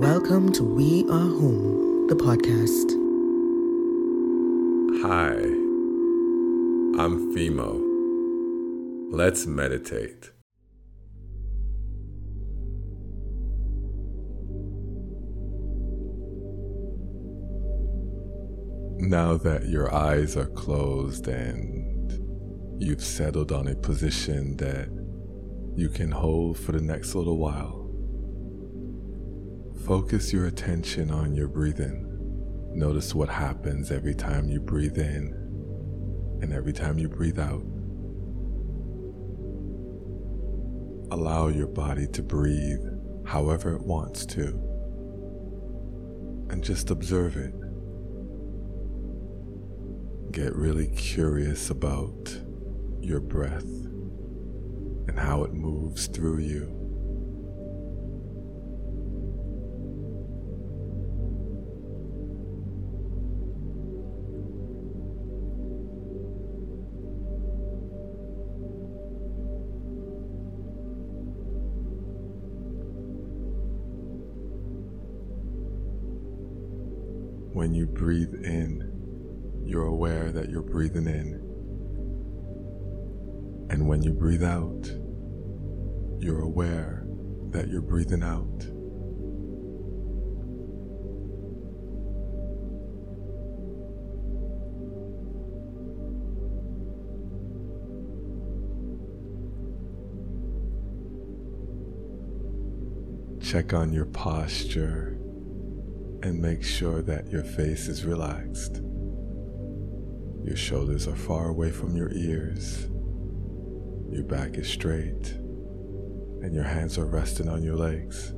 Welcome to We Are Home, the podcast. Hi, I'm Fimo. Let's meditate. Now that your eyes are closed and you've settled on a position that you can hold for the next little while, focus your attention on your breathing. Notice what happens every time you breathe in and every time you breathe out. Allow your body to breathe however it wants to, and just observe it. Get really curious about your breath and how it moves through you. Breathe in, you're aware that you're breathing in. And when you breathe out, you're aware that you're breathing out. Check on your posture and make sure that your face is relaxed. Your shoulders are far away from your ears. Your back is straight, and your hands are resting on your legs.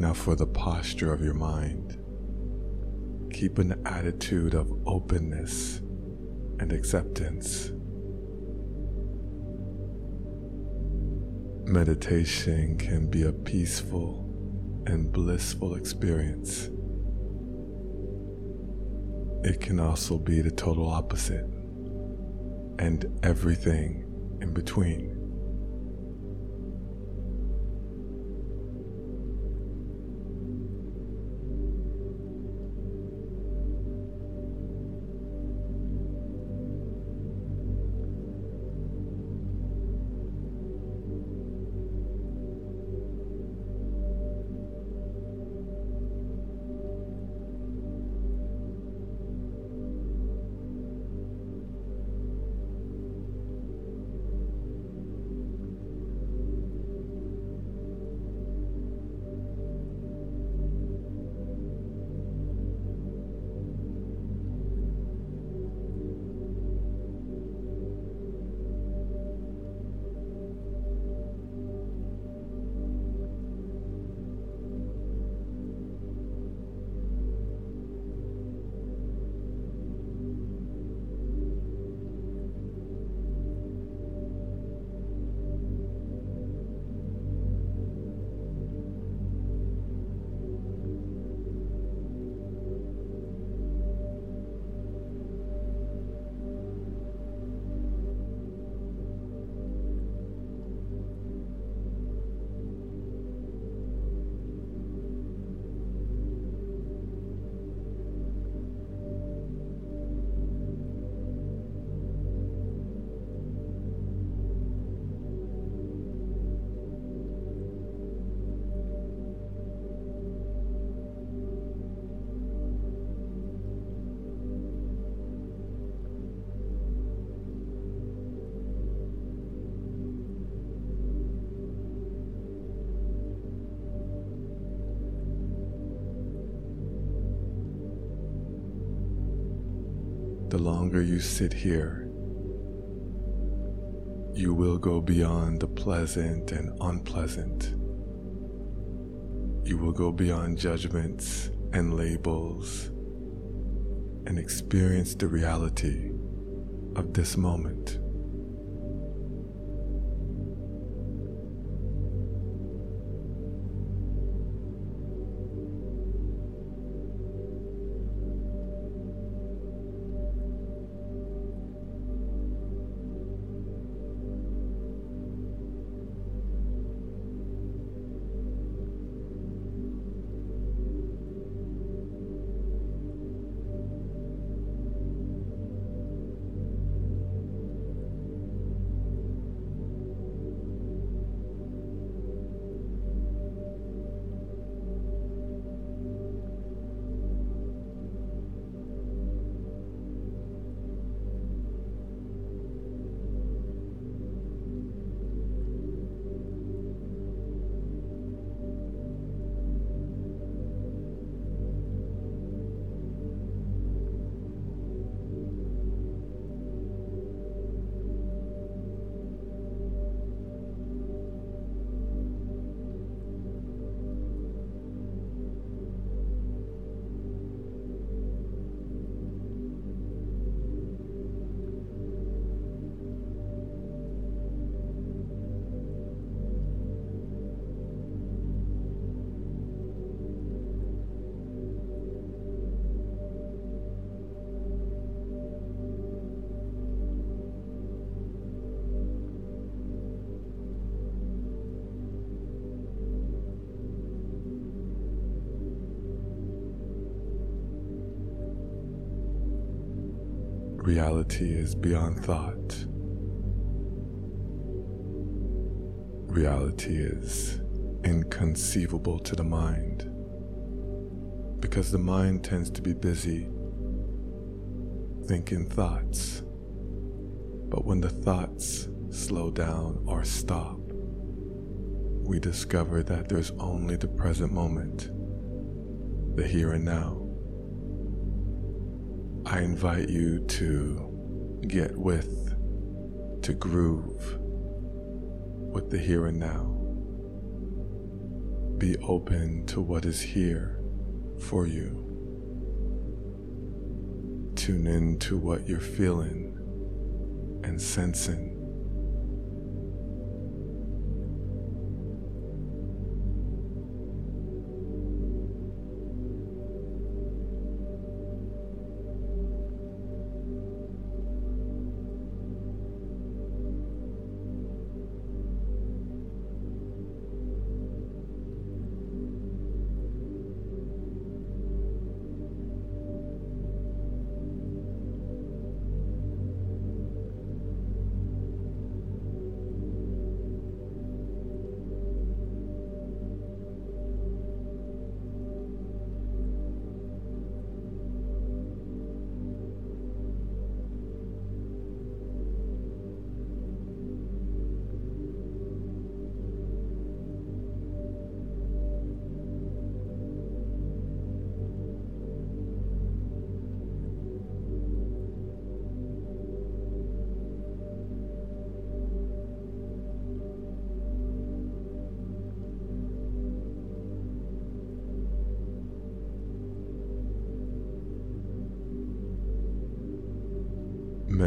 Now, for the posture of your mind, keep an attitude of openness and acceptance. Meditation can be a peaceful and blissful experience. It can also be the total opposite and everything in between. The longer you sit here, you will go beyond the pleasant and unpleasant. You will go beyond judgments and labels and experience the reality of this moment. Reality is beyond thought. Reality is inconceivable to the mind because the mind tends to be busy thinking thoughts. But when the thoughts slow down or stop, we discover that there's only the present moment, the here and now. I invite you to get with, to groove with the here and now. Be open to what is here for you. Tune in to what you're feeling and sensing.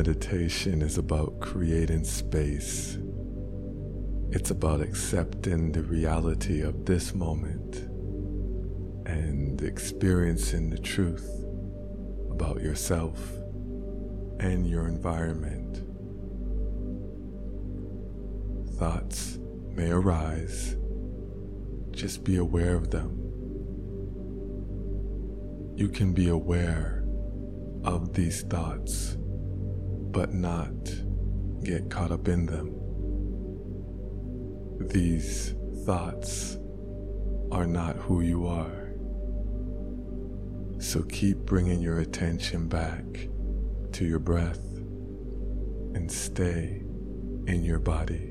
Meditation is about creating space. It's about accepting the reality of this moment and experiencing the truth about yourself and your environment. Thoughts may arise, just be aware of them. You can be aware of these thoughts but not get caught up in them. These thoughts are not who you are. So keep bringing your attention back to your breath and stay in your body.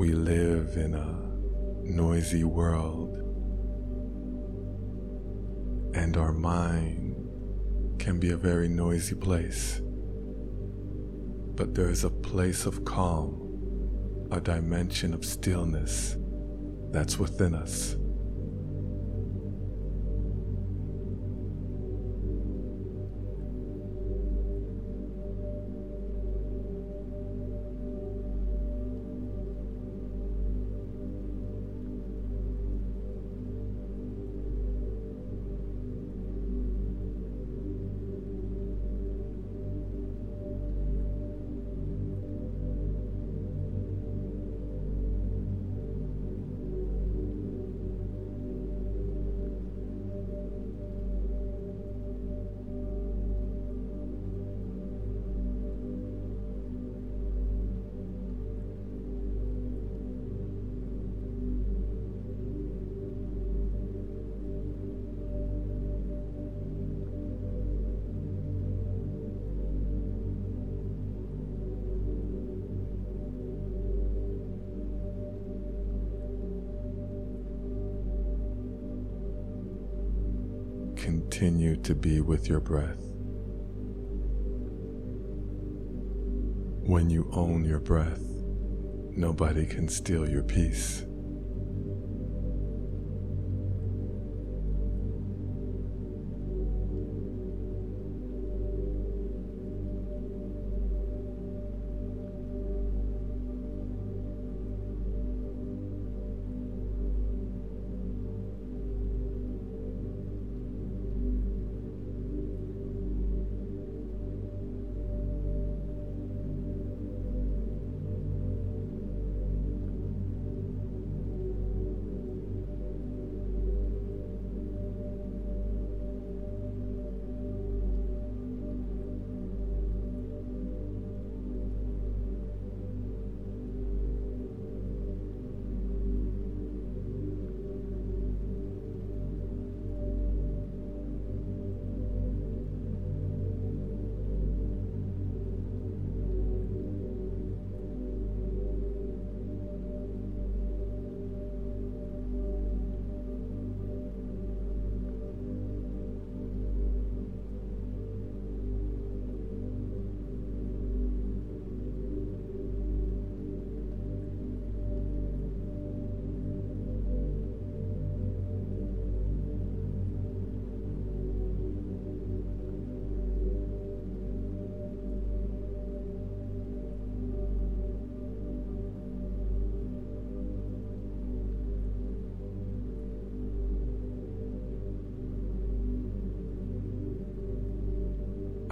We live in a noisy world, and our mind can be a very noisy place. But there is a place of calm, a dimension of stillness that's within us. Continue to be with your breath. When you own your breath, nobody can steal your peace.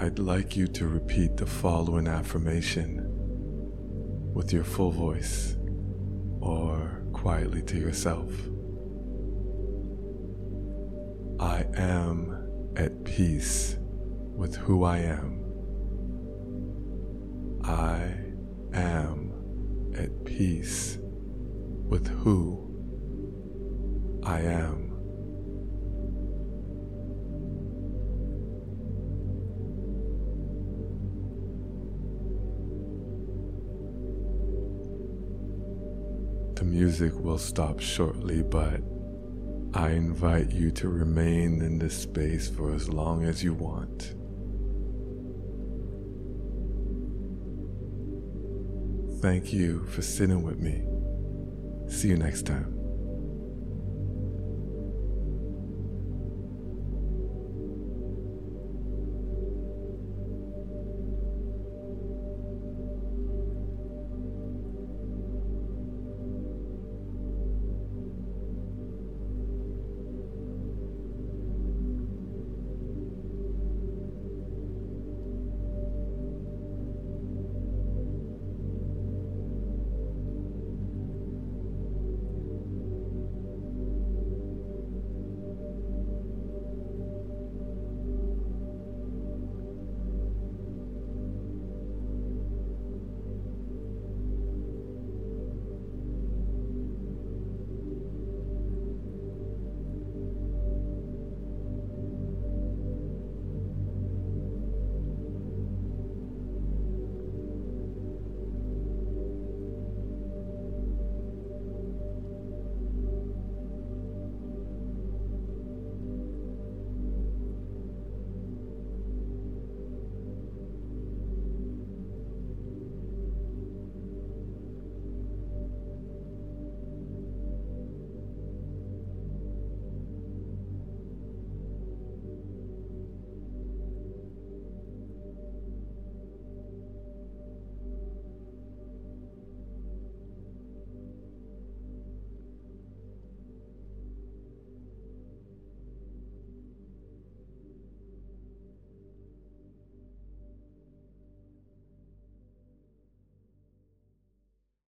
I'd like you to repeat the following affirmation with your full voice or quietly to yourself. I am at peace with who I am. I am at peace with who I am. The music will stop shortly, but I invite you to remain in this space for as long as you want. Thank you for sitting with me. See you next time.